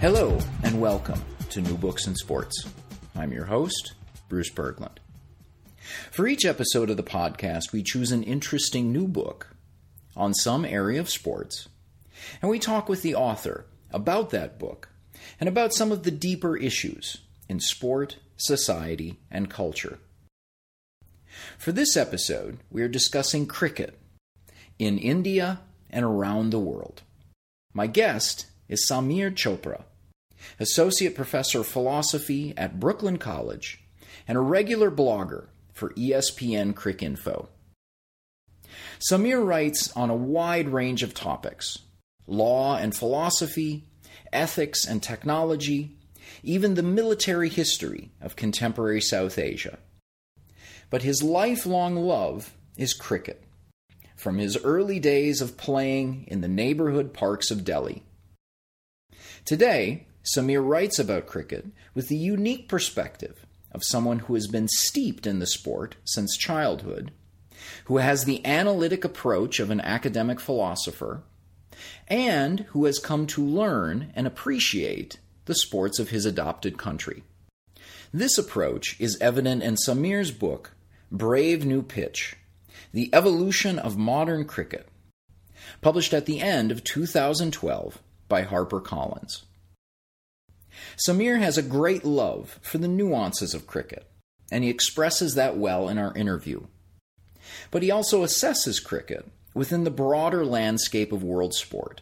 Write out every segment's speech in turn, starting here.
Hello, and welcome to New Books in Sports. I'm your host, Bruce Berglund. For each episode of the podcast, we choose an interesting new book on some area of sports, and we talk with the author about that book and about some of the deeper issues in sport, society, and culture. For this episode, we are discussing cricket in India and around the world. My guest is Samir Chopra, Associate Professor of Philosophy at Brooklyn College, and a regular blogger for ESPN Cricinfo. Samir writes on a wide range of topics law and philosophy, ethics and technology, even the military history of contemporary South Asia. But his lifelong love is cricket, from his early days of playing in the neighborhood parks of Delhi. Today, Samir writes about cricket with the unique perspective of someone who has been steeped in the sport since childhood, who has the analytic approach of an academic philosopher, and who has come to learn and appreciate the sports of his adopted country. This approach is evident in Samir's book, Brave New Pitch The Evolution of Modern Cricket, published at the end of 2012 by HarperCollins. Samir has a great love for the nuances of cricket, and he expresses that well in our interview. But he also assesses cricket within the broader landscape of world sport.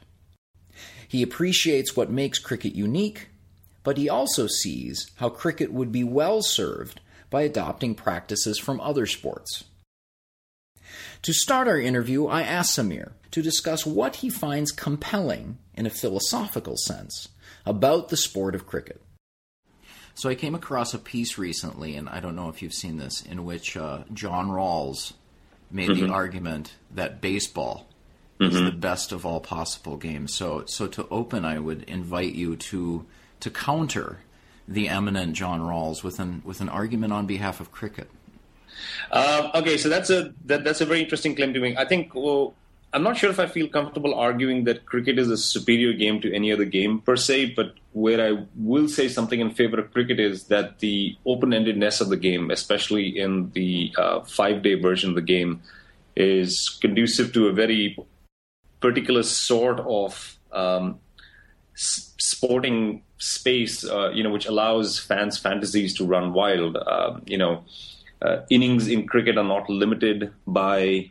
He appreciates what makes cricket unique, but he also sees how cricket would be well served by adopting practices from other sports. To start our interview, I asked Samir to discuss what he finds compelling in a philosophical sense about the sport of cricket. So I came across a piece recently, and I don't know if you've seen this, in which uh, John Rawls made mm-hmm. the argument that baseball mm-hmm. is the best of all possible games. So, so to open, I would invite you to to counter the eminent John Rawls with an with an argument on behalf of cricket. Uh, okay, so that's a that, that's a very interesting claim to make. I think well, I'm not sure if I feel comfortable arguing that cricket is a superior game to any other game per se, but where I will say something in favor of cricket is that the open endedness of the game, especially in the uh, five day version of the game, is conducive to a very particular sort of um, sporting space, uh, you know, which allows fans' fantasies to run wild. Uh, you know, uh, innings in cricket are not limited by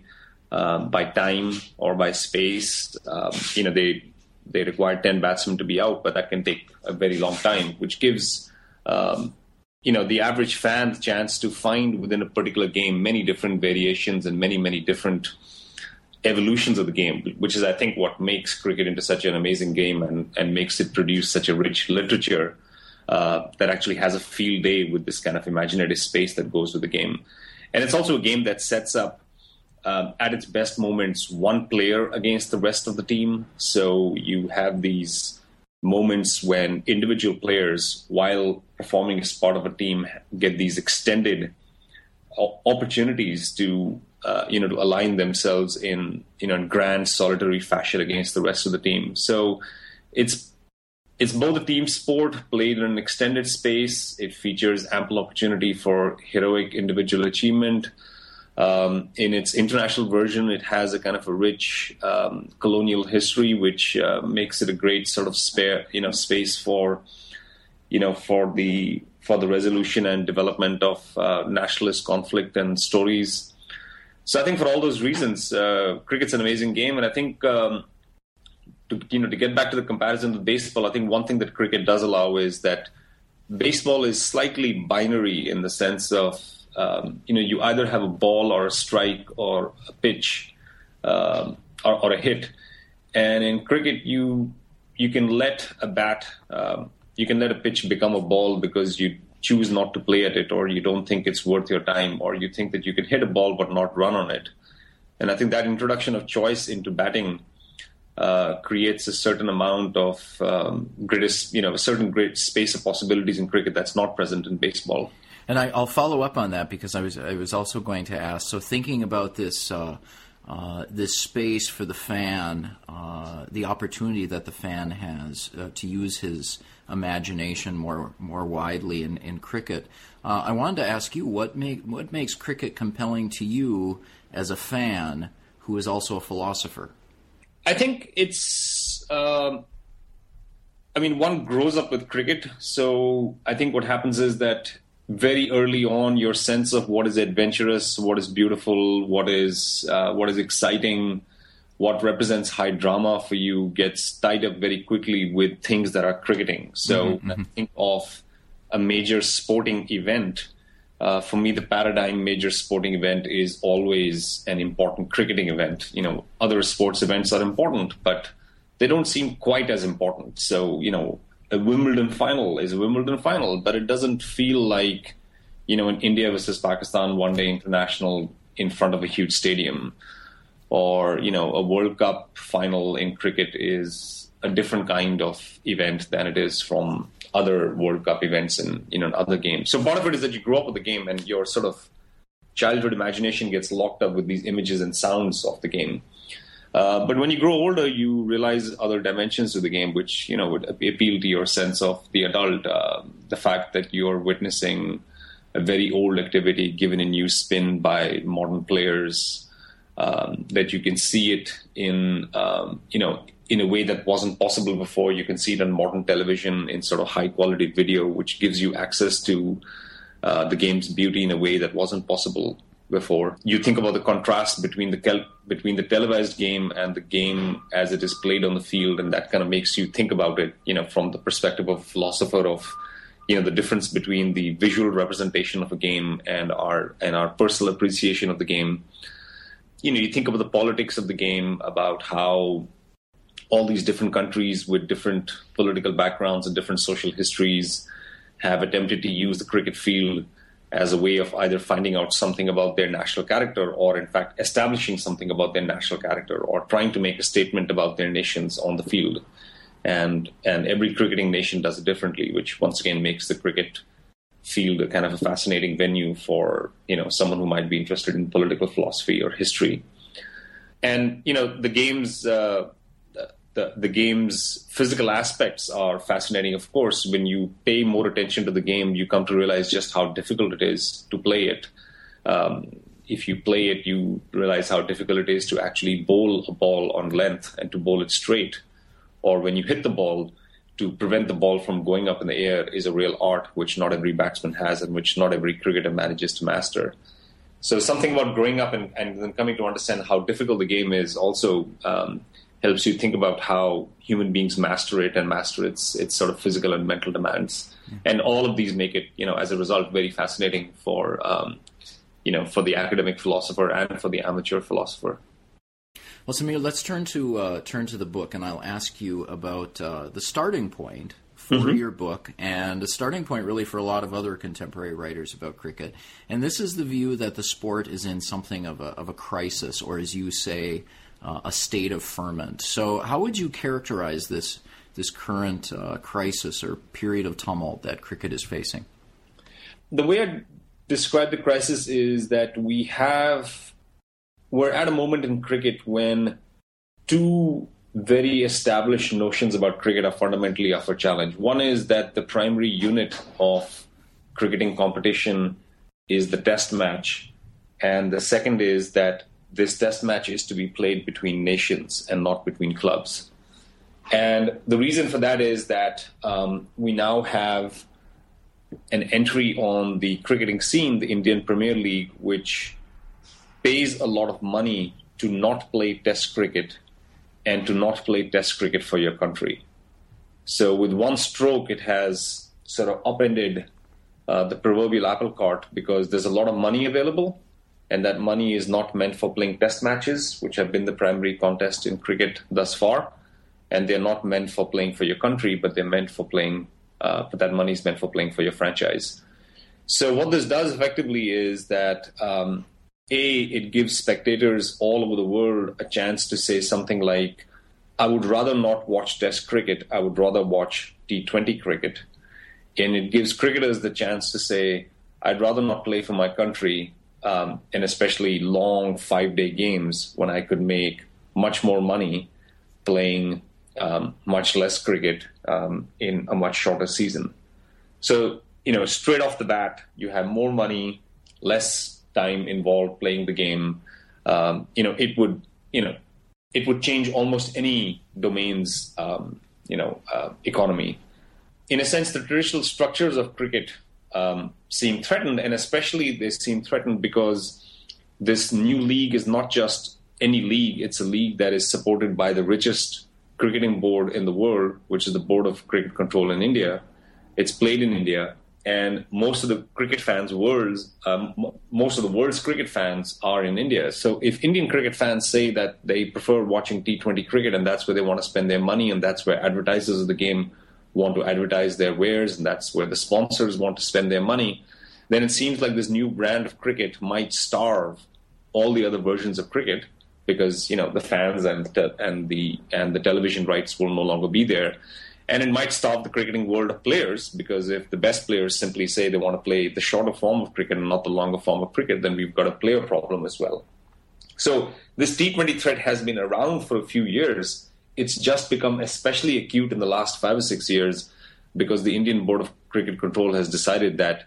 um, by time or by space. Um, you know, they they require ten batsmen to be out, but that can take a very long time, which gives um, you know the average fan the chance to find within a particular game many different variations and many many different evolutions of the game, which is I think what makes cricket into such an amazing game and and makes it produce such a rich literature. Uh, that actually has a field day with this kind of imaginative space that goes with the game. And it's also a game that sets up um, at its best moments one player against the rest of the team. So you have these moments when individual players, while performing as part of a team, get these extended opportunities to uh, you know to align themselves in you know in grand solitary fashion against the rest of the team. So it's it's both a team sport played in an extended space. It features ample opportunity for heroic individual achievement. Um, in its international version, it has a kind of a rich um, colonial history, which uh, makes it a great sort of spare, you know, space for, you know, for the for the resolution and development of uh, nationalist conflict and stories. So I think for all those reasons, uh, cricket's an amazing game, and I think. Um, to, you know, to get back to the comparison with baseball, I think one thing that cricket does allow is that baseball is slightly binary in the sense of um, you know you either have a ball or a strike or a pitch um, or, or, a hit, and in cricket, you you can let a bat, um, you can let a pitch become a ball because you choose not to play at it, or you don't think it's worth your time, or you think that you can hit a ball but not run on it. And I think that introduction of choice into batting uh, creates a certain amount of um, greatest, you know, a certain great space of possibilities in cricket that's not present in baseball. And I, will follow up on that because I was I was also going to ask. So thinking about this. Uh, uh, this space for the fan, uh, the opportunity that the fan has uh, to use his imagination more more widely in, in cricket. Uh, I wanted to ask you what make what makes cricket compelling to you as a fan who is also a philosopher. I think it's. Um, I mean, one grows up with cricket, so I think what happens is that very early on your sense of what is adventurous, what is beautiful, what is uh, what is exciting, what represents high drama for you gets tied up very quickly with things that are cricketing. So mm-hmm. think of a major sporting event. Uh, for me, the paradigm major sporting event is always an important cricketing event. You know, other sports events are important, but they don't seem quite as important. So, you know, a Wimbledon final is a Wimbledon final, but it doesn't feel like, you know, an India versus Pakistan one day international in front of a huge stadium. Or, you know, a World Cup final in cricket is a different kind of event than it is from other World Cup events and, you know, other games. So part of it is that you grow up with the game and your sort of childhood imagination gets locked up with these images and sounds of the game. Uh, but when you grow older, you realize other dimensions to the game, which you know would appeal to your sense of the adult. Uh, the fact that you're witnessing a very old activity given a new spin by modern players, um, that you can see it in um, you know in a way that wasn't possible before. You can see it on modern television in sort of high quality video, which gives you access to uh, the game's beauty in a way that wasn't possible before. You think about the contrast between the between the televised game and the game as it is played on the field, and that kind of makes you think about it, you know, from the perspective of a philosopher of, you know, the difference between the visual representation of a game and our and our personal appreciation of the game. You know, you think about the politics of the game, about how all these different countries with different political backgrounds and different social histories have attempted to use the cricket field as a way of either finding out something about their national character or, in fact, establishing something about their national character or trying to make a statement about their nations on the field. And, and every cricketing nation does it differently, which once again makes the cricket field a kind of a fascinating venue for you know someone who might be interested in political philosophy or history. And you know the games uh, the, the game's physical aspects are fascinating. Of course, when you pay more attention to the game, you come to realize just how difficult it is to play it. Um, if you play it, you realize how difficult it is to actually bowl a ball on length and to bowl it straight. Or when you hit the ball, to prevent the ball from going up in the air is a real art which not every batsman has and which not every cricketer manages to master. So something about growing up and, and then coming to understand how difficult the game is also um, helps you think about how human beings master it and master its its sort of physical and mental demands. Mm-hmm. And all of these make it, you know, as a result, very fascinating for um, you know for the academic philosopher and for the amateur philosopher. Well, Samir, let's turn to uh, turn to the book, and I'll ask you about uh, the starting point for mm-hmm. your book, and a starting point really for a lot of other contemporary writers about cricket. And this is the view that the sport is in something of a, of a crisis, or as you say, uh, a state of ferment. So, how would you characterize this this current uh, crisis or period of tumult that cricket is facing? The way I describe the crisis is that we have we're at a moment in cricket when two very established notions about cricket are fundamentally up for challenge. One is that the primary unit of cricketing competition is the test match, and the second is that this test match is to be played between nations and not between clubs. And the reason for that is that um, we now have an entry on the cricketing scene, the Indian Premier League, which pays a lot of money to not play test cricket and to not play test cricket for your country. So, with one stroke, it has sort of upended uh, the proverbial apple cart because there's a lot of money available and that money is not meant for playing test matches, which have been the primary contest in cricket thus far, and they're not meant for playing for your country, but they're meant for playing. Uh, but that money is meant for playing for your franchise. So what this does effectively is that um, a it gives spectators all over the world a chance to say something like, "I would rather not watch Test cricket. I would rather watch T20 cricket," and it gives cricketers the chance to say, "I'd rather not play for my country." Um, and especially long five day games when I could make much more money playing um, much less cricket um, in a much shorter season. So you know, straight off the bat, you have more money, less time involved playing the game. Um, you know, it would, you know, it would change almost any domain's, um, you know, uh, economy. In a sense, the traditional structures of cricket um, seem threatened, and especially they seem threatened because this new league is not just any league; it's a league that is supported by the richest cricketing board in the world, which is the Board of Cricket Control in India. It's played in India and most of the cricket fans worlds um, most of the world's cricket fans are in india so if indian cricket fans say that they prefer watching t20 cricket and that's where they want to spend their money and that's where advertisers of the game want to advertise their wares and that's where the sponsors want to spend their money then it seems like this new brand of cricket might starve all the other versions of cricket because you know the fans and and the and the television rights will no longer be there and it might starve the cricketing world of players because if the best players simply say they want to play the shorter form of cricket and not the longer form of cricket, then we've got a player problem as well. So this T20 threat has been around for a few years. It's just become especially acute in the last five or six years because the Indian Board of Cricket Control has decided that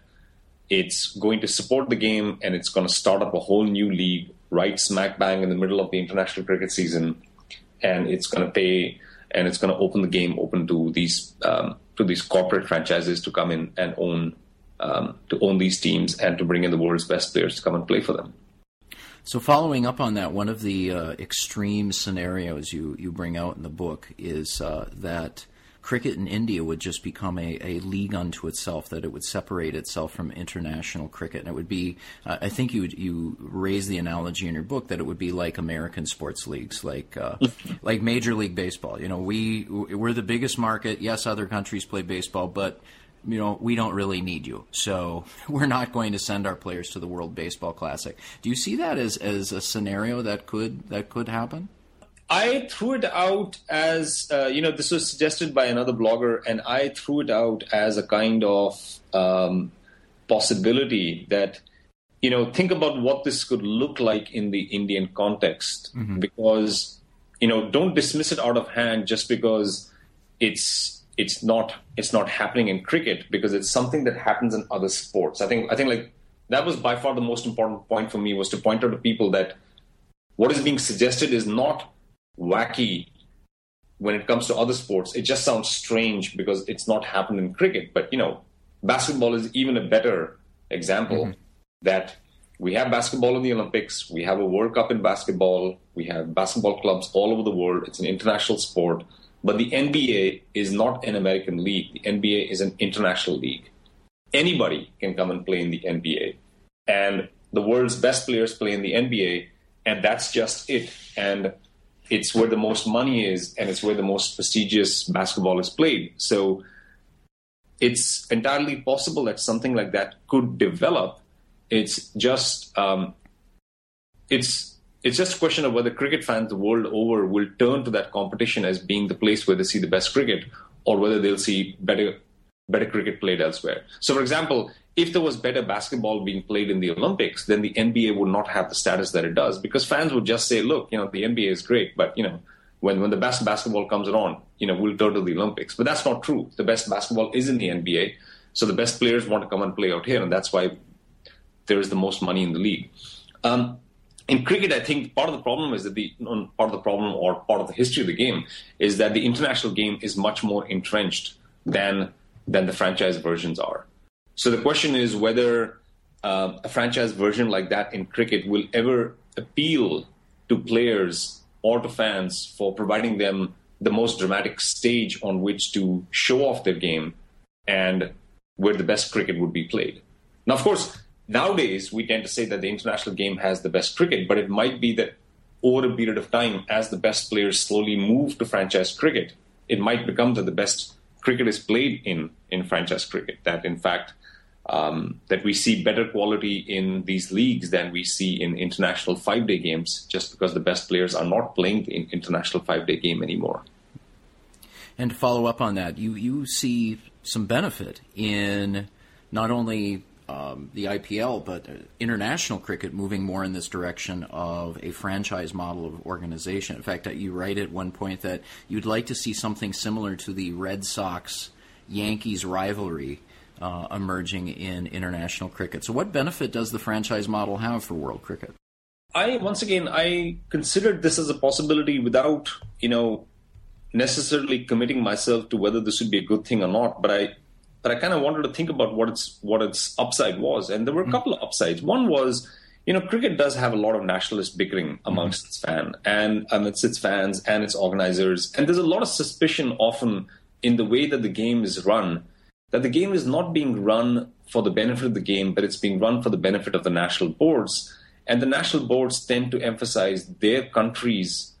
it's going to support the game and it's going to start up a whole new league right smack bang in the middle of the international cricket season. And it's going to pay and it's going to open the game open to these um, to these corporate franchises to come in and own um, to own these teams and to bring in the world's best players to come and play for them. So, following up on that, one of the uh, extreme scenarios you, you bring out in the book is uh, that cricket in India would just become a, a league unto itself, that it would separate itself from international cricket. And it would be, uh, I think you you raise the analogy in your book that it would be like American sports leagues, like uh, like Major League Baseball. You know, we we're the biggest market. Yes, other countries play baseball, but you know, we don't really need you. So we're not going to send our players to the World Baseball Classic. Do you see that as, as a scenario that could that could happen? I threw it out as uh, you know this was suggested by another blogger, and I threw it out as a kind of um, possibility that you know think about what this could look like in the Indian context, mm-hmm. because you know don't dismiss it out of hand just because it's it's not it's not happening in cricket because it's something that happens in other sports. I think I think like that was by far the most important point for me was to point out to people that what is being suggested is not wacky when it comes to other sports. It just sounds strange because it's not happened in cricket. But you know, basketball is even a better example mm-hmm. that we have basketball in the Olympics, we have a World Cup in basketball, we have basketball clubs all over the world. It's an international sport. But the NBA is not an American league. The NBA is an international league. Anybody can come and play in the NBA. And the world's best players play in the NBA, and that's just it. And it's where the most money is and it's where the most prestigious basketball is played. So it's entirely possible that something like that could develop. It's just um, it's it's just a question of whether cricket fans the world over will turn to that competition as being the place where they see the best cricket, or whether they'll see better better cricket played elsewhere. So, for example, if there was better basketball being played in the Olympics, then the NBA would not have the status that it does because fans would just say, look, you know, the NBA is great, but, you know, when, when the best basketball comes around, you know, we'll turn to the Olympics. But that's not true. The best basketball is in the NBA. So the best players want to come and play out here, and that's why there is the most money in the league. Um, in cricket, I think part of the problem is that the part of the problem or part of the history of the game is that the international game is much more entrenched than than the franchise versions are. So the question is whether uh, a franchise version like that in cricket will ever appeal to players or to fans for providing them the most dramatic stage on which to show off their game and where the best cricket would be played. Now, of course, nowadays we tend to say that the international game has the best cricket, but it might be that over a period of time, as the best players slowly move to franchise cricket, it might become that the best cricket is played in in franchise cricket. That in fact um, that we see better quality in these leagues than we see in international five day games, just because the best players are not playing the international five day game anymore. And to follow up on that, you you see some benefit in not only um, the IPL, but international cricket moving more in this direction of a franchise model of organization. In fact, you write at one point that you'd like to see something similar to the Red Sox Yankees rivalry uh, emerging in international cricket. So, what benefit does the franchise model have for world cricket? I once again I considered this as a possibility without you know necessarily committing myself to whether this would be a good thing or not. But I but I kind of wanted to think about what its what its upside was, and there were a mm-hmm. couple of upsides. One was, you know, cricket does have a lot of nationalist bickering amongst mm-hmm. its fan and amidst its fans and its organizers, and there's a lot of suspicion often in the way that the game is run that the game is not being run for the benefit of the game, but it's being run for the benefit of the national boards. And the national boards tend to emphasize their country's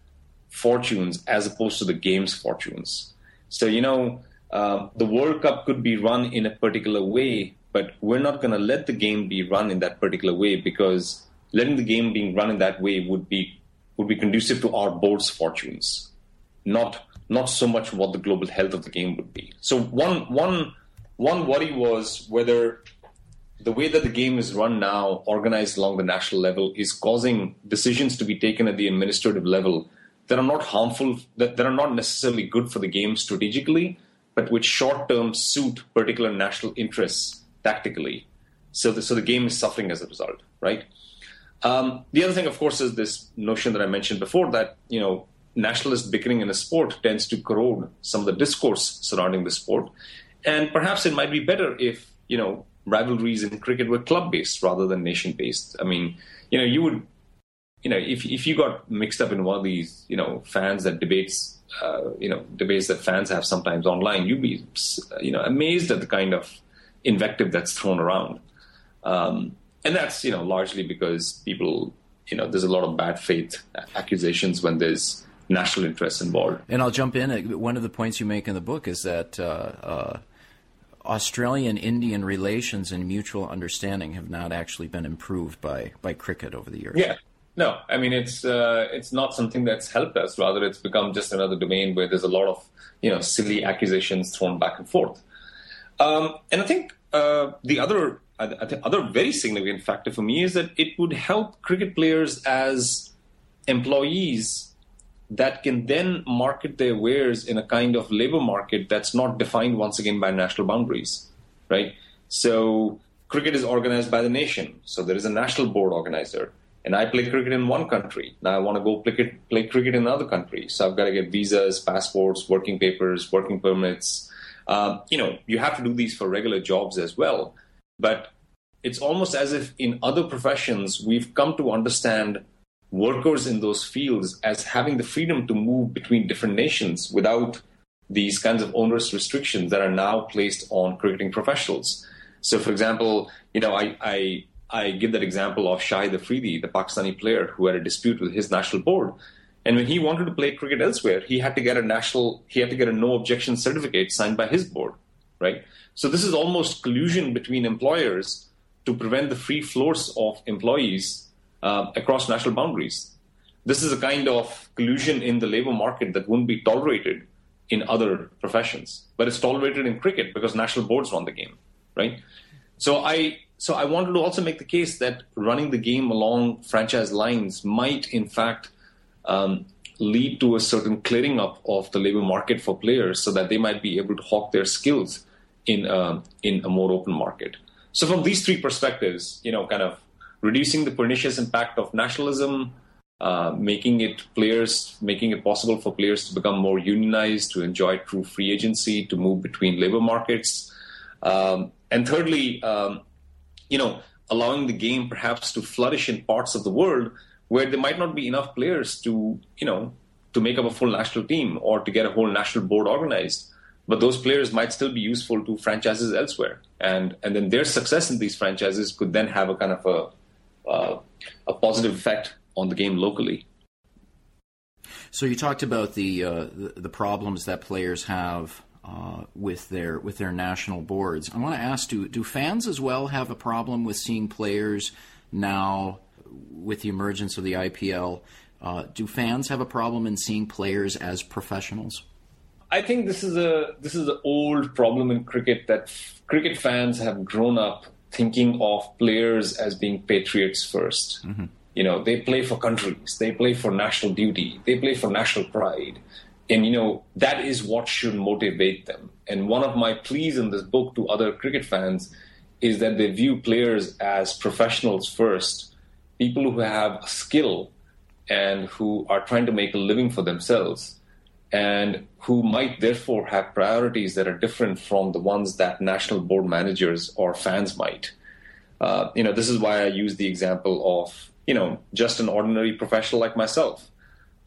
fortunes as opposed to the game's fortunes. So, you know, uh, the World Cup could be run in a particular way, but we're not going to let the game be run in that particular way because letting the game being run in that way would be would be conducive to our board's fortunes, not not so much what the global health of the game would be. So one one one worry was whether the way that the game is run now, organized along the national level, is causing decisions to be taken at the administrative level that are not harmful, that, that are not necessarily good for the game strategically, but which short term suit particular national interests tactically. So the, so the game is suffering as a result, right? Um, the other thing, of course, is this notion that I mentioned before that, you know, nationalist bickering in a sport tends to corrode some of the discourse surrounding the sport. And perhaps it might be better if, you know, rivalries in cricket were club based rather than nation based. I mean, you know, you would, you know, if, if you got mixed up in one of these, you know, fans that debates uh, you know debates that fans have sometimes online, you'd be you know amazed at the kind of invective that's thrown around, um, and that's you know largely because people you know there's a lot of bad faith accusations when there's national interests involved. And I'll jump in. One of the points you make in the book is that. Uh, uh, Australian Indian relations and mutual understanding have not actually been improved by, by cricket over the years. Yeah, no, I mean it's uh, it's not something that's helped us. Rather, it's become just another domain where there's a lot of you know silly accusations thrown back and forth. Um, and I think uh, the other I think other very significant factor for me is that it would help cricket players as employees that can then market their wares in a kind of labor market that's not defined once again by national boundaries, right? So cricket is organized by the nation, so there is a national board organizer and I play cricket in one country. Now I want to go play cricket, play cricket in another country. So I've got to get visas, passports, working papers, working permits. Uh, you know, you have to do these for regular jobs as well. But it's almost as if in other professions, we've come to understand workers in those fields as having the freedom to move between different nations without these kinds of onerous restrictions that are now placed on cricketing professionals. So, for example, you know, I, I I give that example of Shahid Afridi, the Pakistani player who had a dispute with his national board. And when he wanted to play cricket elsewhere, he had to get a national, he had to get a no objection certificate signed by his board, right? So this is almost collusion between employers to prevent the free flows of employees uh, across national boundaries. This is a kind of collusion in the labor market that wouldn't be tolerated in other professions, but it's tolerated in cricket because national boards run the game, right? So I so I wanted to also make the case that running the game along franchise lines might, in fact, um, lead to a certain clearing up of the labor market for players, so that they might be able to hawk their skills in uh, in a more open market. So from these three perspectives, you know, kind of reducing the pernicious impact of nationalism, uh, making it players, making it possible for players to become more unionized, to enjoy true free agency, to move between labor markets, um, and thirdly, um, you know, allowing the game perhaps to flourish in parts of the world where there might not be enough players to, you know, to make up a full national team or to get a whole national board organized. but those players might still be useful to franchises elsewhere, and and then their success in these franchises could then have a kind of a uh, a positive effect on the game locally. So you talked about the uh, the, the, problems that players have uh, with their with their national boards. I want to ask: Do do fans as well have a problem with seeing players now with the emergence of the IPL? Uh, do fans have a problem in seeing players as professionals? I think this is a this is an old problem in cricket that f- cricket fans have grown up thinking of players as being patriots 1st mm-hmm. You know, they play for countries, they play for national duty, they play for national pride. And, you know, that is what should motivate them. And one of my pleas in this book to other cricket fans is that they view players as professionals first, people who have skill and who are trying to make a living for themselves and who might therefore have priorities that are different from the ones that national board managers or fans might. Uh, you know, this is why I use the example of you know just an ordinary professional like myself.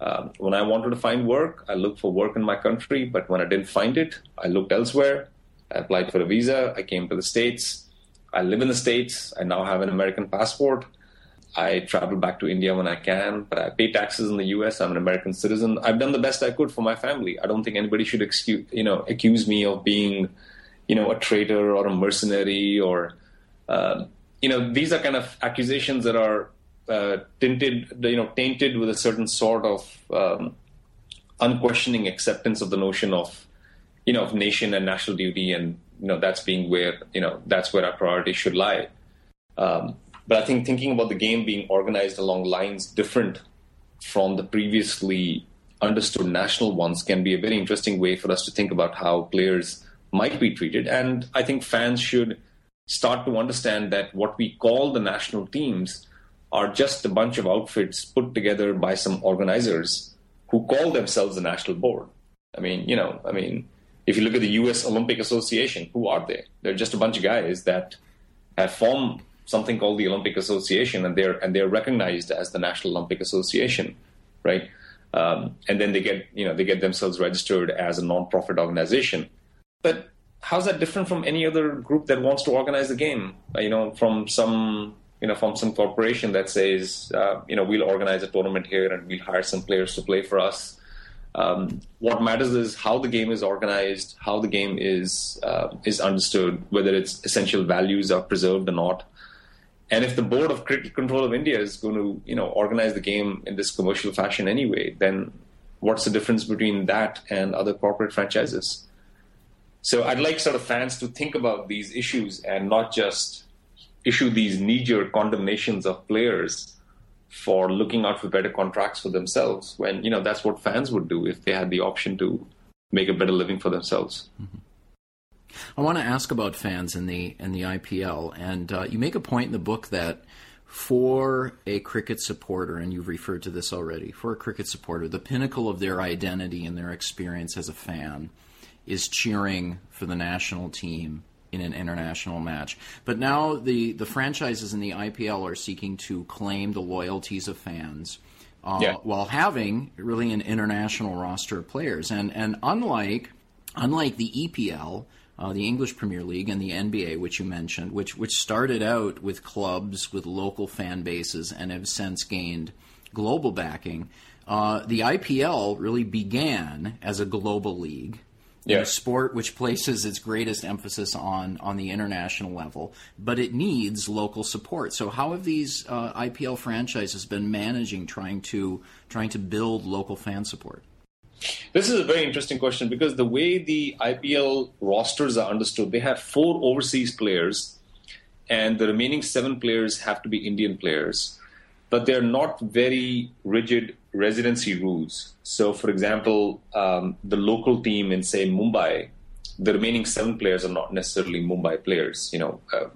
Um, when I wanted to find work, I looked for work in my country, but when I didn't find it, I looked elsewhere. I applied for a visa. I came to the states. I live in the states. I now have an American passport. I travel back to India when I can, but I pay taxes in the U.S. I'm an American citizen. I've done the best I could for my family. I don't think anybody should excuse, you know, accuse me of being, you know, a traitor or a mercenary or, uh, you know, these are kind of accusations that are uh, tinted, you know, tainted with a certain sort of um, unquestioning acceptance of the notion of, you know, of nation and national duty, and you know, that's being where, you know, that's where our priority should lie. Um, but I think thinking about the game being organized along lines different from the previously understood national ones can be a very interesting way for us to think about how players might be treated. And I think fans should start to understand that what we call the national teams are just a bunch of outfits put together by some organizers who call themselves the national board. I mean, you know, I mean, if you look at the US Olympic Association, who are they? They're just a bunch of guys that have formed something called the Olympic Association, and they're and they're recognized as the National Olympic Association, right? Um, and then they get you know they get themselves registered as a nonprofit organization. But how's that different from any other group that wants to organize the game? You know, from some you know from some corporation that says uh, you know we'll organize a tournament here and we'll hire some players to play for us. Um, what matters is how the game is organized, how the game is uh, is understood, whether its essential values are preserved or not. And if the board of cricket control of India is going to, you know, organize the game in this commercial fashion anyway, then what's the difference between that and other corporate franchises? So I'd like sort of fans to think about these issues and not just issue these knee-jerk condemnations of players for looking out for better contracts for themselves when you know that's what fans would do if they had the option to make a better living for themselves. Mm-hmm. I want to ask about fans in the in the IPL, and uh, you make a point in the book that for a cricket supporter, and you've referred to this already, for a cricket supporter, the pinnacle of their identity and their experience as a fan is cheering for the national team in an international match. But now the, the franchises in the IPL are seeking to claim the loyalties of fans. Uh, yeah. While having really an international roster of players, and and unlike unlike the EPL, uh, the English Premier League and the NBA, which you mentioned, which which started out with clubs with local fan bases and have since gained global backing. Uh, the IPL really began as a global league. Yeah. a sport which places its greatest emphasis on on the international level, but it needs local support. So, how have these uh, IPL franchises been managing trying to trying to build local fan support? This is a very interesting question because the way the IPL rosters are understood, they have four overseas players, and the remaining seven players have to be Indian players. But they're not very rigid residency rules. So, for example, um, the local team in, say, Mumbai, the remaining seven players are not necessarily Mumbai players. You know, uh,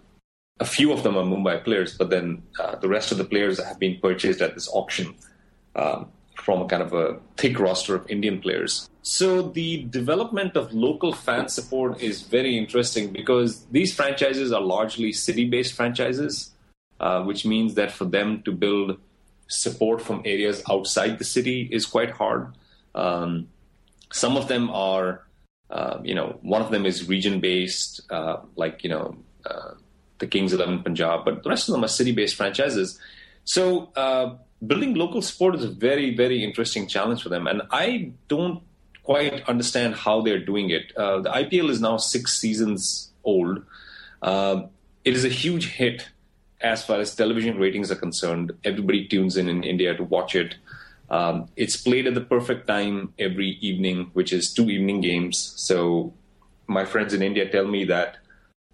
a few of them are Mumbai players, but then uh, the rest of the players have been purchased at this auction. Um, from a kind of a thick roster of Indian players. So the development of local fan support is very interesting because these franchises are largely city-based franchises, uh, which means that for them to build support from areas outside the city is quite hard. Um, some of them are Uh, you know, one of them is region based, uh, like you know, uh, the Kings Eleven Punjab, but the rest of them are city based franchises. So uh, building local sport is a very very interesting challenge for them, and I don't quite understand how they're doing it. Uh, the IPL is now six seasons old. Uh, it is a huge hit as far as television ratings are concerned. Everybody tunes in in India to watch it. Um, it's played at the perfect time every evening, which is two evening games. So my friends in India tell me that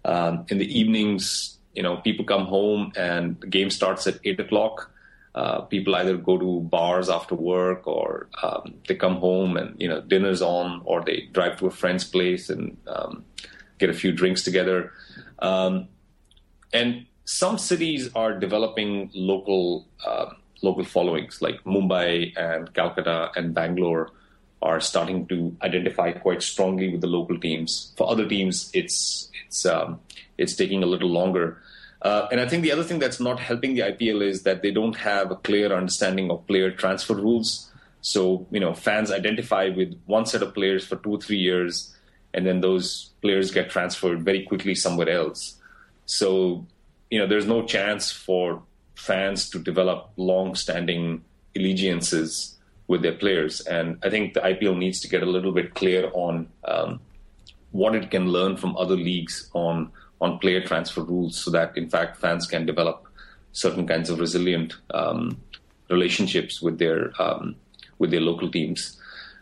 um, in the evenings, you know, people come home and the game starts at eight o'clock. Uh, people either go to bars after work or um, they come home and you know dinner's on or they drive to a friend's place and um, get a few drinks together um, and some cities are developing local uh, local followings, like Mumbai and Calcutta and Bangalore are starting to identify quite strongly with the local teams. For other teams, it's it's um, it's taking a little longer. Uh, and I think the other thing that's not helping the IPL is that they don't have a clear understanding of player transfer rules. So you know, fans identify with one set of players for two or three years, and then those players get transferred very quickly somewhere else. So you know, there's no chance for fans to develop long-standing allegiances with their players. And I think the IPL needs to get a little bit clear on um, what it can learn from other leagues on on player transfer rules, so that in fact fans can develop certain kinds of resilient um, relationships with their um, with their local teams.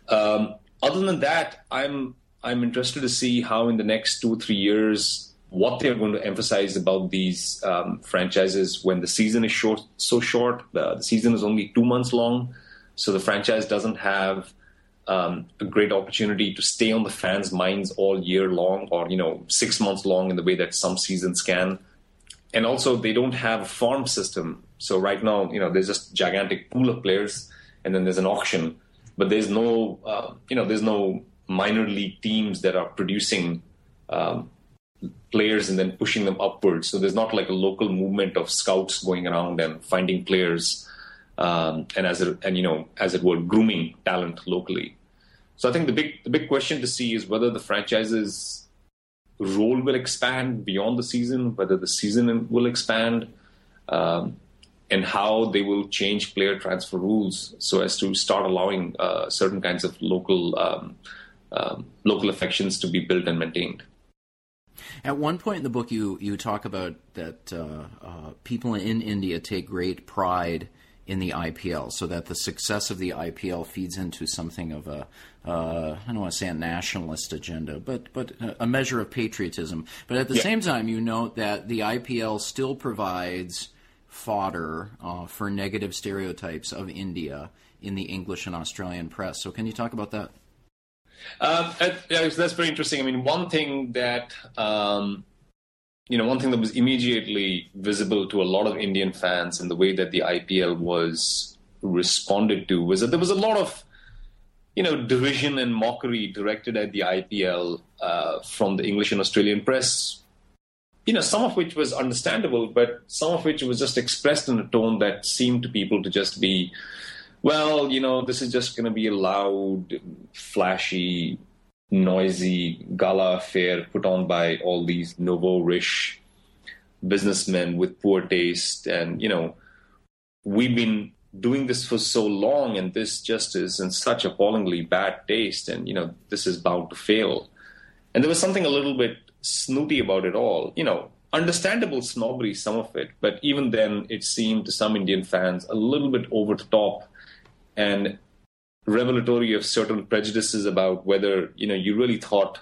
Um, other than that, I'm I'm interested to see how in the next two three years what they're going to emphasize about these um, franchises when the season is short, so short. The, the, season is only two months long, so the franchise doesn't have um, a great opportunity to stay on the fans' minds all year long, or you know, six months long in the way that some seasons can. And also, they don't have a farm system. So right now, you know, there's just gigantic pool of players, and then there's an auction, but there's no, uh, you know, there's no minor league teams that are producing um, players and then pushing them upwards. So there's not like a local movement of scouts going around and finding players, um, and as it, and you know as it were grooming talent locally. So I think the big the big question to see is whether the franchise's role will expand beyond the season, whether the season will expand. Um, and how they will change player transfer rules so as to start allowing uh, certain kinds of local um, um, local affections to be built and maintained. At one point in the book, you you talk about that uh, uh, people in India take great pride in the IPL, so that the success of the IPL feeds into something of a uh, I don't want to say a nationalist agenda, but but a measure of patriotism. But at the yeah. same time, you note that the IPL still provides fodder uh, for negative stereotypes of India in the English and Australian press. So, can you talk about that? Uh, that's very interesting. I mean, one thing that um, you know, one thing that was immediately visible to a lot of Indian fans in the way that the IPL was responded to was that there was a lot of you know derision and mockery directed at the IPL uh, from the English and Australian press. You know, some of which was understandable, but some of which was just expressed in a tone that seemed to people to just be well, you know, this is just going to be a loud, flashy, noisy gala affair put on by all these nouveau riche businessmen with poor taste. And, you know, we've been doing this for so long and this just is in such appallingly bad taste. And, you know, this is bound to fail. And there was something a little bit snooty about it all. You know, understandable snobbery, some of it, but even then, it seemed to some Indian fans a little bit over the top and revelatory of certain prejudices about whether you know you really thought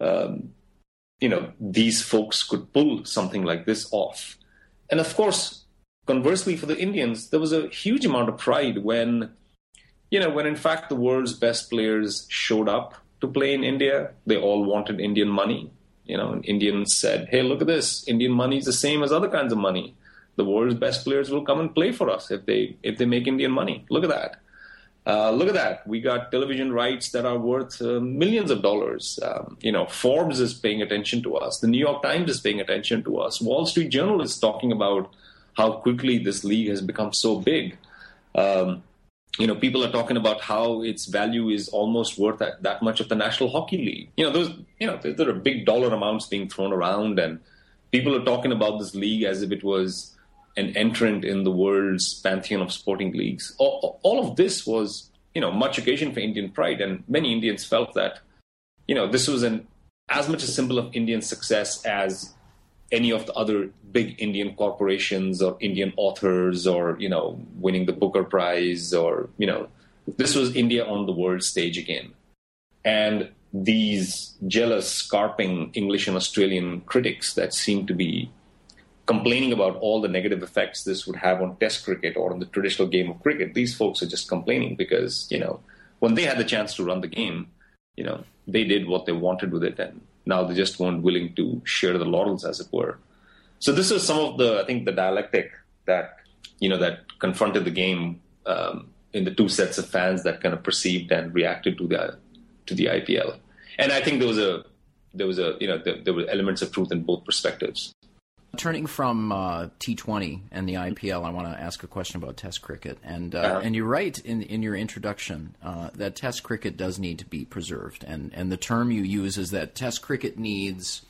um, you know these folks could pull something like this off. And of course conversely for the indians there was a huge amount of pride when you know when in fact the world's best players showed up to play in india they all wanted indian money. You know indians said hey look at this. Indian money is the same as other kinds of money the world's best players will come and play for us if they if they make Indian money. Look at that. Uh, look at that. We got television rights that are worth uh, millions of dollars. Um, you know, Forbes is paying attention to us. The New York Times is paying attention to us. Wall Street Journal is talking about how quickly this league has become so big. Um, you know, people are talking about how its value is almost worth that, that much of the National Hockey League. You know, those, you know, there, there are big dollar amounts being thrown around, and people are talking about this league as if it was an entrant in the world's pantheon of sporting leagues. All, all of this was, you know, much occasion for Indian pride, and many Indians felt that, you know, this was an as much a symbol of Indian success as any of the other big Indian corporations or Indian authors or, you know, winning the Booker Prize or, you know, this was India on the world stage again. And these jealous, carping English and Australian critics that seemed to be complaining about all the negative effects this would have on test cricket or on the traditional game of cricket, these folks are just complaining because, you know, when they had the chance to run the game, you know, they did what they wanted with it and now they just weren't willing to share the laurels, as it were. So this is some of the, I think, the dialectic that you know that confronted the game um, in the two sets of fans that kind of perceived and reacted to the to the IPL. And I think there was a there was a you know there, there were elements of truth in both perspectives. Turning from uh, T20 and the IPL, I want to ask a question about Test cricket. And uh, uh-huh. and you're right in in your introduction uh, that Test cricket does need to be preserved. And and the term you use is that Test cricket needs.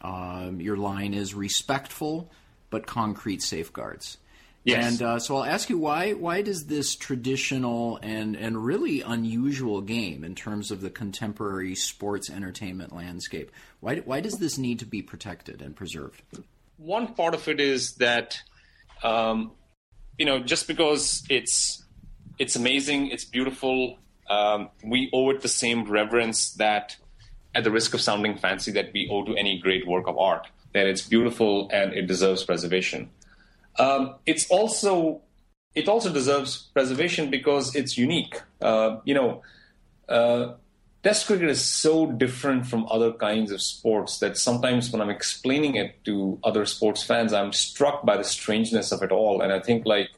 Um, your line is respectful but concrete safeguards. Yes. And uh, so I'll ask you why why does this traditional and and really unusual game in terms of the contemporary sports entertainment landscape why why does this need to be protected and preserved? One part of it is that um, you know just because it's it's amazing, it's beautiful, um, we owe it the same reverence that, at the risk of sounding fancy, that we owe to any great work of art. That it's beautiful and it deserves preservation. Um, it's also it also deserves preservation because it's unique. Uh, you know, uh, Test cricket is so different from other kinds of sports that sometimes when I'm explaining it to other sports fans, I'm struck by the strangeness of it all. And I think like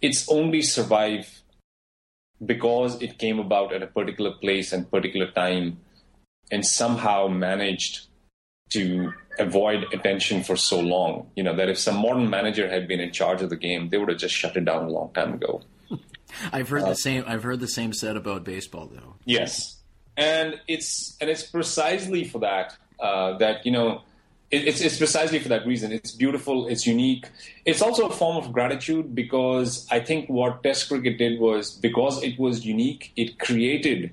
it's only survived because it came about at a particular place and particular time and somehow managed to avoid attention for so long. You know, that if some modern manager had been in charge of the game, they would have just shut it down a long time ago. I've heard uh, the same. I've heard the same said about baseball, though. Yes, and it's and it's precisely for that uh, that you know it, it's it's precisely for that reason. It's beautiful. It's unique. It's also a form of gratitude because I think what Test cricket did was because it was unique. It created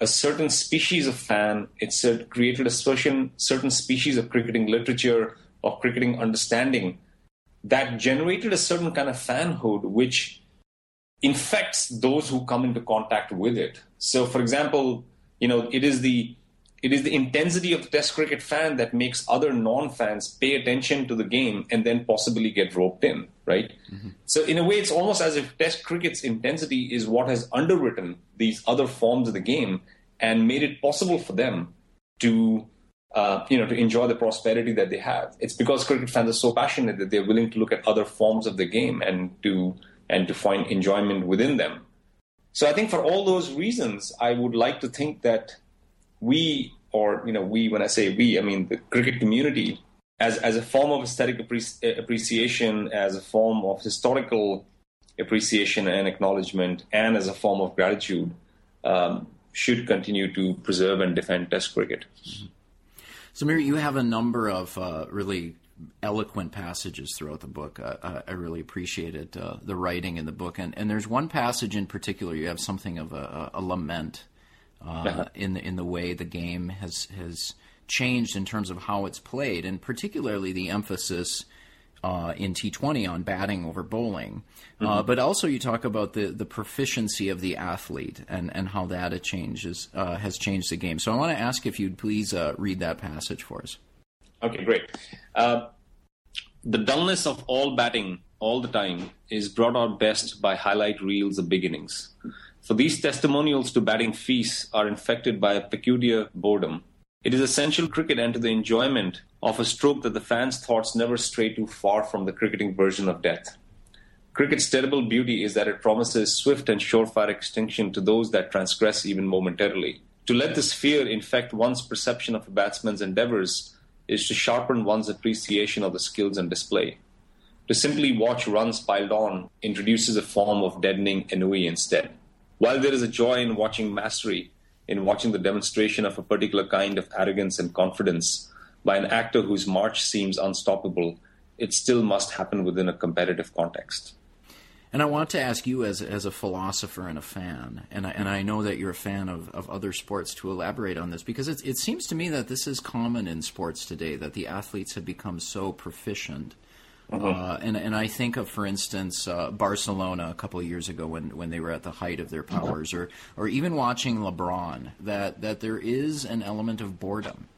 a certain species of fan. It created a certain certain species of cricketing literature of cricketing understanding that generated a certain kind of fanhood, which infects those who come into contact with it. So, for example, you know, it is the it is the intensity of the Test cricket fan that makes other non-fans pay attention to the game and then possibly get roped in, right? Mm-hmm. So, in a way, it's almost as if Test cricket's intensity is what has underwritten these other forms of the game and made it possible for them to, uh, you know, to enjoy the prosperity that they have. It's because cricket fans are so passionate that they're willing to look at other forms of the game and to and to find enjoyment within them. So I think for all those reasons, I would like to think that we, or you know, we when I say we, I mean the cricket community, as as a form of aesthetic appreciation, as a form of historical appreciation and acknowledgement, and as a form of gratitude, um, should continue to preserve and defend Test cricket. Mm-hmm. Samir, you have a number of uh, really eloquent passages throughout the book. Uh, I really appreciated uh, the writing in the book, and and there's one passage in particular. You have something of a, a lament uh, uh-huh. in the in the way the game has has changed in terms of how it's played, and particularly the emphasis. Uh, in T20 on batting over bowling. Uh, mm-hmm. But also, you talk about the, the proficiency of the athlete and, and how that changes, uh, has changed the game. So, I want to ask if you'd please uh, read that passage for us. Okay, great. Uh, the dullness of all batting all the time is brought out best by highlight reels of beginnings. For these testimonials to batting feasts are infected by a peculiar boredom. It is essential cricket and to the enjoyment of a stroke that the fans' thoughts never stray too far from the cricketing version of death. Cricket's terrible beauty is that it promises swift and surefire extinction to those that transgress even momentarily. To let this fear infect one's perception of a batsman's endeavors is to sharpen one's appreciation of the skills and display. to simply watch runs piled on introduces a form of deadening ennui instead. While there is a joy in watching mastery, in watching the demonstration of a particular kind of arrogance and confidence by an actor whose march seems unstoppable, it still must happen within a competitive context. And I want to ask you, as as a philosopher and a fan, and I, and I know that you're a fan of, of other sports, to elaborate on this because it, it seems to me that this is common in sports today that the athletes have become so proficient. Uh-huh. Uh, and and I think of, for instance, uh, Barcelona a couple of years ago when, when they were at the height of their powers, or or even watching LeBron, that that there is an element of boredom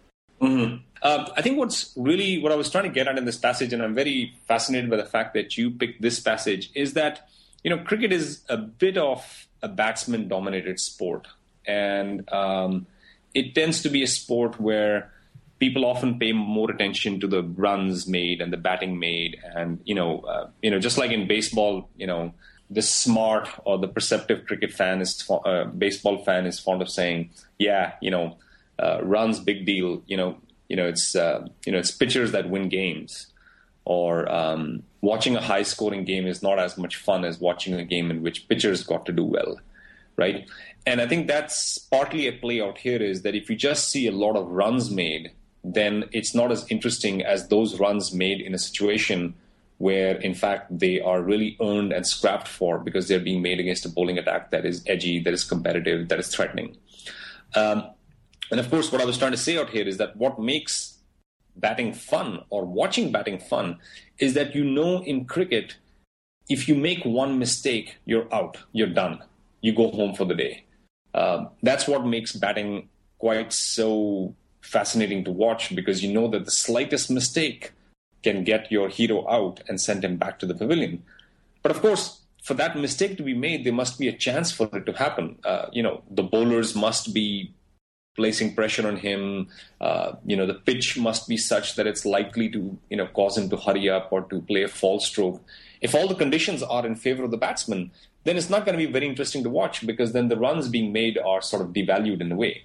Mm-hmm. Uh, I think what's really what I was trying to get at in this passage, and I'm very fascinated by the fact that you picked this passage, is that you know cricket is a bit of a batsman-dominated sport, and um, it tends to be a sport where people often pay more attention to the runs made and the batting made, and you know, uh, you know, just like in baseball, you know, the smart or the perceptive cricket fan is uh, baseball fan is fond of saying, yeah, you know uh, runs big deal. You know, you know it's uh, you know it's pitchers that win games, or um, watching a high scoring game is not as much fun as watching a game in which pitchers got to do well, right? And I think that's partly a play out here is that if you just see a lot of runs made, then it's not as interesting as those runs made in a situation where in fact they are really earned and scrapped for because they're being made against a bowling attack that is edgy, that is competitive, that is threatening. Um, and of course, what I was trying to say out here is that what makes batting fun or watching batting fun is that you know in cricket, if you make one mistake, you're out, you're done, you go home for the day. Uh, that's what makes batting quite so fascinating to watch because you know that the slightest mistake can get your hero out and send him back to the pavilion. But of course, for that mistake to be made, there must be a chance for it to happen. Uh, you know, the bowlers must be placing pressure on him. Uh, you know, the pitch must be such that it's likely to, you know, cause him to hurry up or to play a false stroke. If all the conditions are in favor of the batsman, then it's not going to be very interesting to watch because then the runs being made are sort of devalued in a way.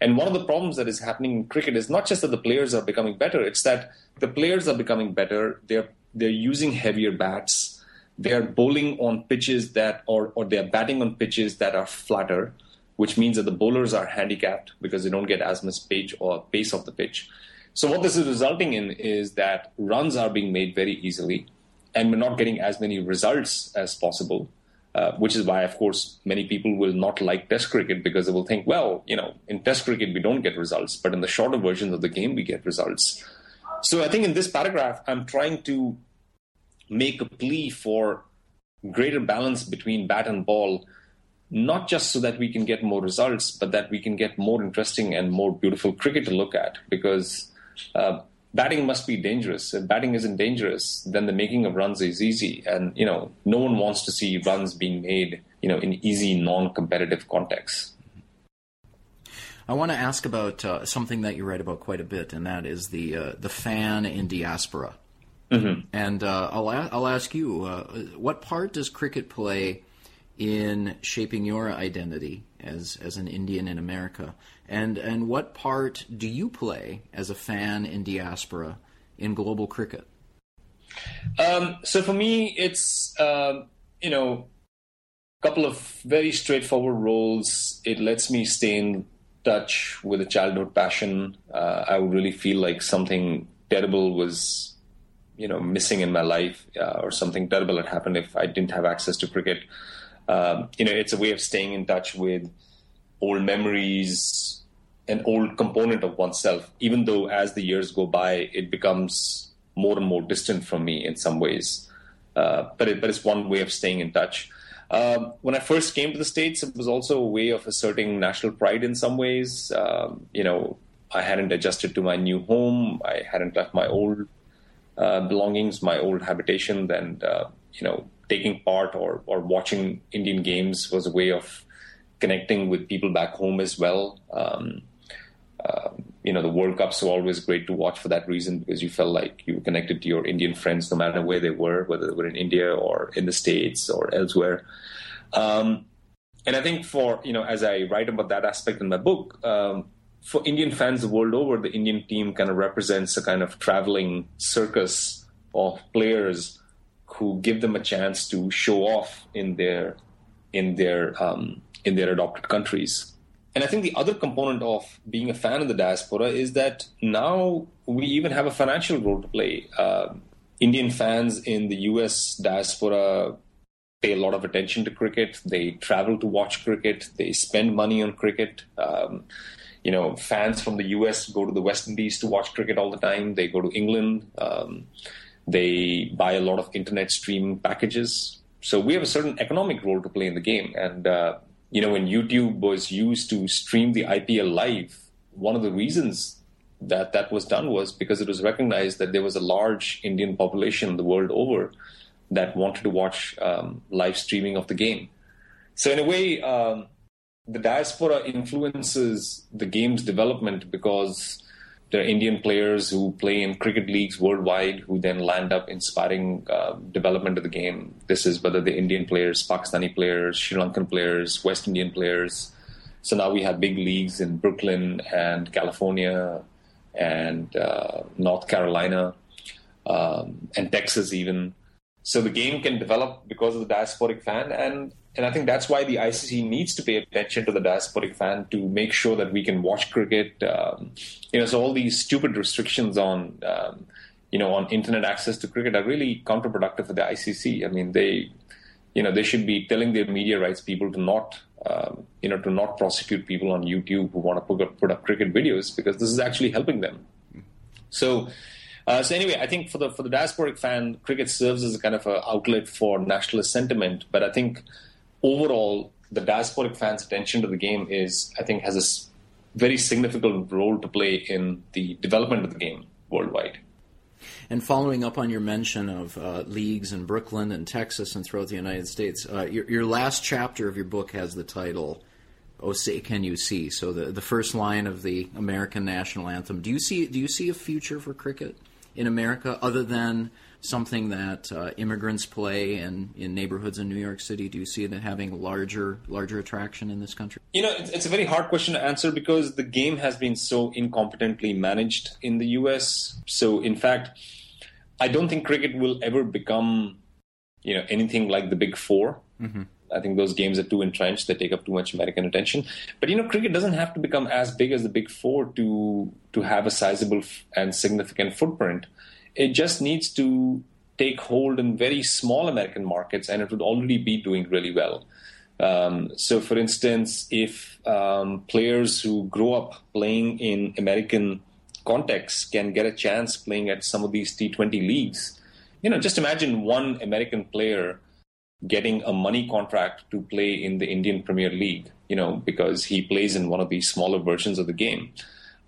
And one of the problems that is happening in cricket is not just that the players are becoming better; it's that the players are becoming better. They're they're using heavier bats. They're bowling on pitches that, or or they're batting on pitches that are flatter which means that the bowlers are handicapped because they don't get as much pitch or pace of the pitch. So what this is resulting in is that runs are being made very easily, and we're not getting as many results as possible. Uh, which is why, of course, many people will not like Test cricket because they will think, well, you know, in Test cricket we don't get results, but in the shorter versions of the game we get results. So I think in this paragraph I'm trying to make a plea for greater balance between bat and ball not just so that we can get more results, but that we can get more interesting and more beautiful cricket to look at. Because uh, batting must be dangerous. If batting isn't dangerous, then the making of runs is easy, and you know no one wants to see runs being made, you know, in easy, non-competitive contexts. I want to ask about uh, something that you write about quite a bit, and that is the uh, the fan in diaspora. Mm-hmm. And uh, I'll a- I'll ask you, uh, what part does cricket play in shaping your identity as as an Indian in America? And and what part do you play as a fan in diaspora in global cricket? Um, so for me, it's uh, you know a couple of very straightforward roles. It lets me stay in touch with a childhood passion. Uh, I would really feel like something terrible was you know missing in my life, uh, or something terrible had happened if I didn't have access to cricket um, you know, it's a way of staying in touch with old memories, an old component of oneself, even though as the years go by, it becomes more and more distant from me in some ways. Uh, but, it, but it's one way of staying in touch. Um, when I first came to the States, it was also a way of asserting national pride in some ways. Um, you know, I hadn't adjusted to my new home. I hadn't left my old uh, belongings, my old habitation. And, uh, you know, taking part or, or watching Indian games was a way of connecting with people back home as well. Um, uh, you know, the World Cups were always great to watch for that reason because you felt like you were connected to your Indian friends no matter where they were, whether they were in India or in the States or elsewhere. Um, and I think for, you know, as I write about that aspect in my book, um, for Indian fans the world over, the Indian team kind of represents a kind of traveling circus of players who give them a chance to show off in their in their um, in their adopted countries. And I think the other component of being a fan of the diaspora is that now we even have a financial role to play. Uh, Indian fans in the US diaspora pay a lot of attention to cricket. They travel to watch cricket. They spend money on cricket. Um, you know, fans from the US go to the West Indies to watch cricket all the time. They go to England. Um, they buy a lot of internet streaming packages. So we have a certain economic role to play in the game. And, uh, you know, when YouTube was used to stream the IPL live, one of the reasons that that was done was because it was recognized that there was a large Indian population the world over that wanted to watch um, live streaming of the game. So in a way, um, the diaspora influences the game's development because there are Indian players who play in cricket leagues worldwide who then land up inspiring uh, development of the game. This is whether the Indian players, Pakistani players, Sri Lankan players, West Indian players. So now we have big leagues in Brooklyn and California and uh, North Carolina um, and Texas even. So the game can develop because of the diasporic fan, and and I think that's why the ICC needs to pay attention to the diasporic fan to make sure that we can watch cricket. Um, you know, so all these stupid restrictions on um, you know on internet access to cricket are really counterproductive for the ICC. I mean, they you know they should be telling their media rights people to not um, you know to not prosecute people on YouTube who want to put up, put up cricket videos because this is actually helping them. So uh, so anyway, I think for the for the diasporic fan, cricket serves as a kind of an outlet for nationalist sentiment. But I think overall, the diasporic fans' attention to the game is, I think, has a very significant role to play in the development of the game worldwide. And following up on your mention of uh, leagues in Brooklyn and Texas and throughout the United States, uh, your, your, last chapter of your book has the title "Oh Say Can You See?" So the the first line of the American national anthem. Do you see do you see a future for cricket? In America, other than something that uh, immigrants play in, in neighborhoods in New York City? Do you see it having larger larger attraction in this country? You know, it's, it's, a very hard question to answer because the game has been so incompetently managed in the U.S. So, in fact, I don't think cricket will ever become, you know, anything like the Big 4 mm-hmm. I think those games are too entrenched; they take up too much American attention. But you know, cricket doesn't have to become as big as the Big Four to to have a sizable and significant footprint. It just needs to take hold in very small American markets, and it would already be doing really well. Um, so, for instance, if um, players who grow up playing in American contexts can get a chance playing at some of these T20 leagues, you know, just imagine one American player getting a money contract to play in the Indian Premier League, you know, because he plays in one of these smaller versions of the game.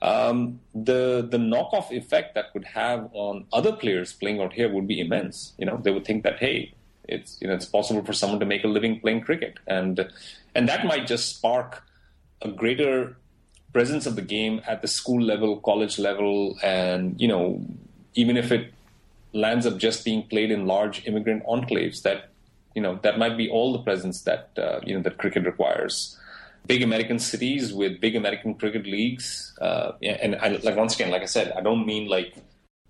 Um, the the knockoff effect that could have on other players playing out here would be immense. You know, they would think that hey, it's you know it's possible for someone to make a living playing cricket, and and that might just spark a greater presence of the game at the school level, college level, and you know even if it lands up just being played in large immigrant enclaves, that you know that might be all the presence that uh, you know that cricket requires. Big American cities with big American cricket leagues, uh, and I, like once again, like I said, I don't mean like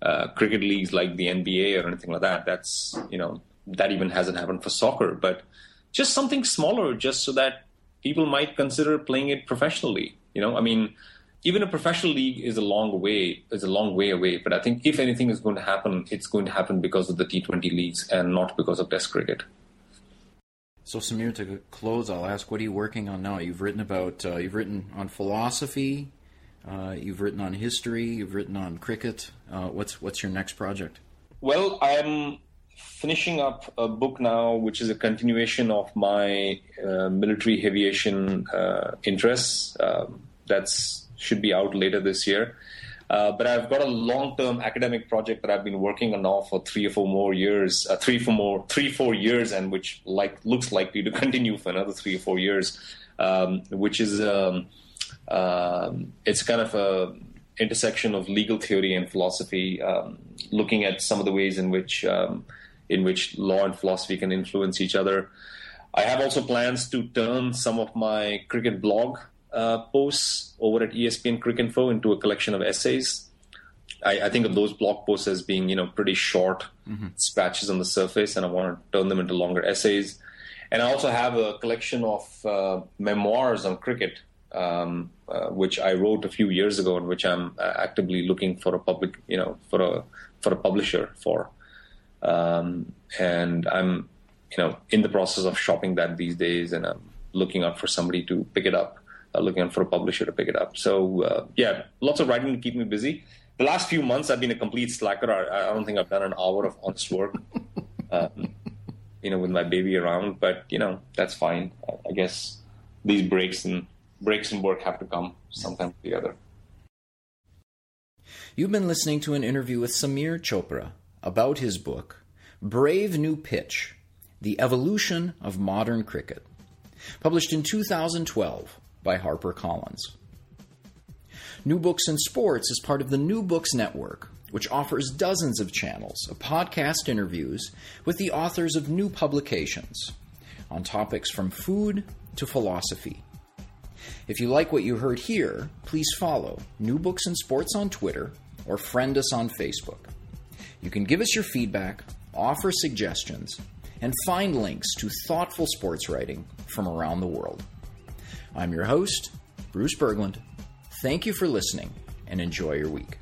uh, cricket leagues like the NBA or anything like that. That's you know that even hasn't happened for soccer, but just something smaller, just so that people might consider playing it professionally. You know, I mean, even a professional league is a long way is a long way away. But I think if anything is going to happen, it's going to happen because of the T20 leagues and not because of Test cricket. So Samir, to close, I'll ask, what are you working on now? You've written about, uh, you've written on philosophy, uh, you've written on history, you've written on cricket. Uh, what's what's your next project? Well, I'm finishing up a book now, which is a continuation of my uh, military aviation uh, interests. Um, that's should be out later this year. Uh, but I've got a long-term academic project that I've been working on now for three or four more years, uh, three for more, three four years, and which like looks likely to continue for another three or four years. Um, which is um, um, it's kind of a intersection of legal theory and philosophy, um, looking at some of the ways in which um, in which law and philosophy can influence each other. I have also plans to turn some of my cricket blog uh, posts over at ESPN Cricinfo into a collection of essays. I, I, think of those blog posts as being you know pretty short mm-hmm. scratches on the surface, and I want to turn them into longer essays. And I also have a collection of uh, memoirs on cricket, um, uh, which I wrote a few years ago, and which I'm uh, actively looking for a public, you know, for a for a publisher for. Um, and I'm, you know, in the process of shopping that these days, and I'm looking out for somebody to pick it up, looking out for a publisher to pick it up. So uh, yeah, lots of writing to keep me busy. The last few months, I've been a complete slacker. I, I don't think I've done an hour of honest work. Um, you know, with my baby around, but you know, that's fine. I, I guess these breaks and breaks in work have to come sometime together. You've been listening to an interview with Samir Chopra about his book, Brave New Pitch The Evolution of Modern Cricket, published in 2012 by HarperCollins. New Books in Sports is part of the New Books Network, which offers dozens of channels of podcast interviews with the authors of new publications on topics from food to philosophy. If you like what you heard here, please follow New Books in Sports on Twitter or friend us on Facebook. You can give us your feedback, offer suggestions, and find links to thoughtful sports writing from around the world. I'm your host, Bruce Berglund. Thank you for listening and enjoy your week.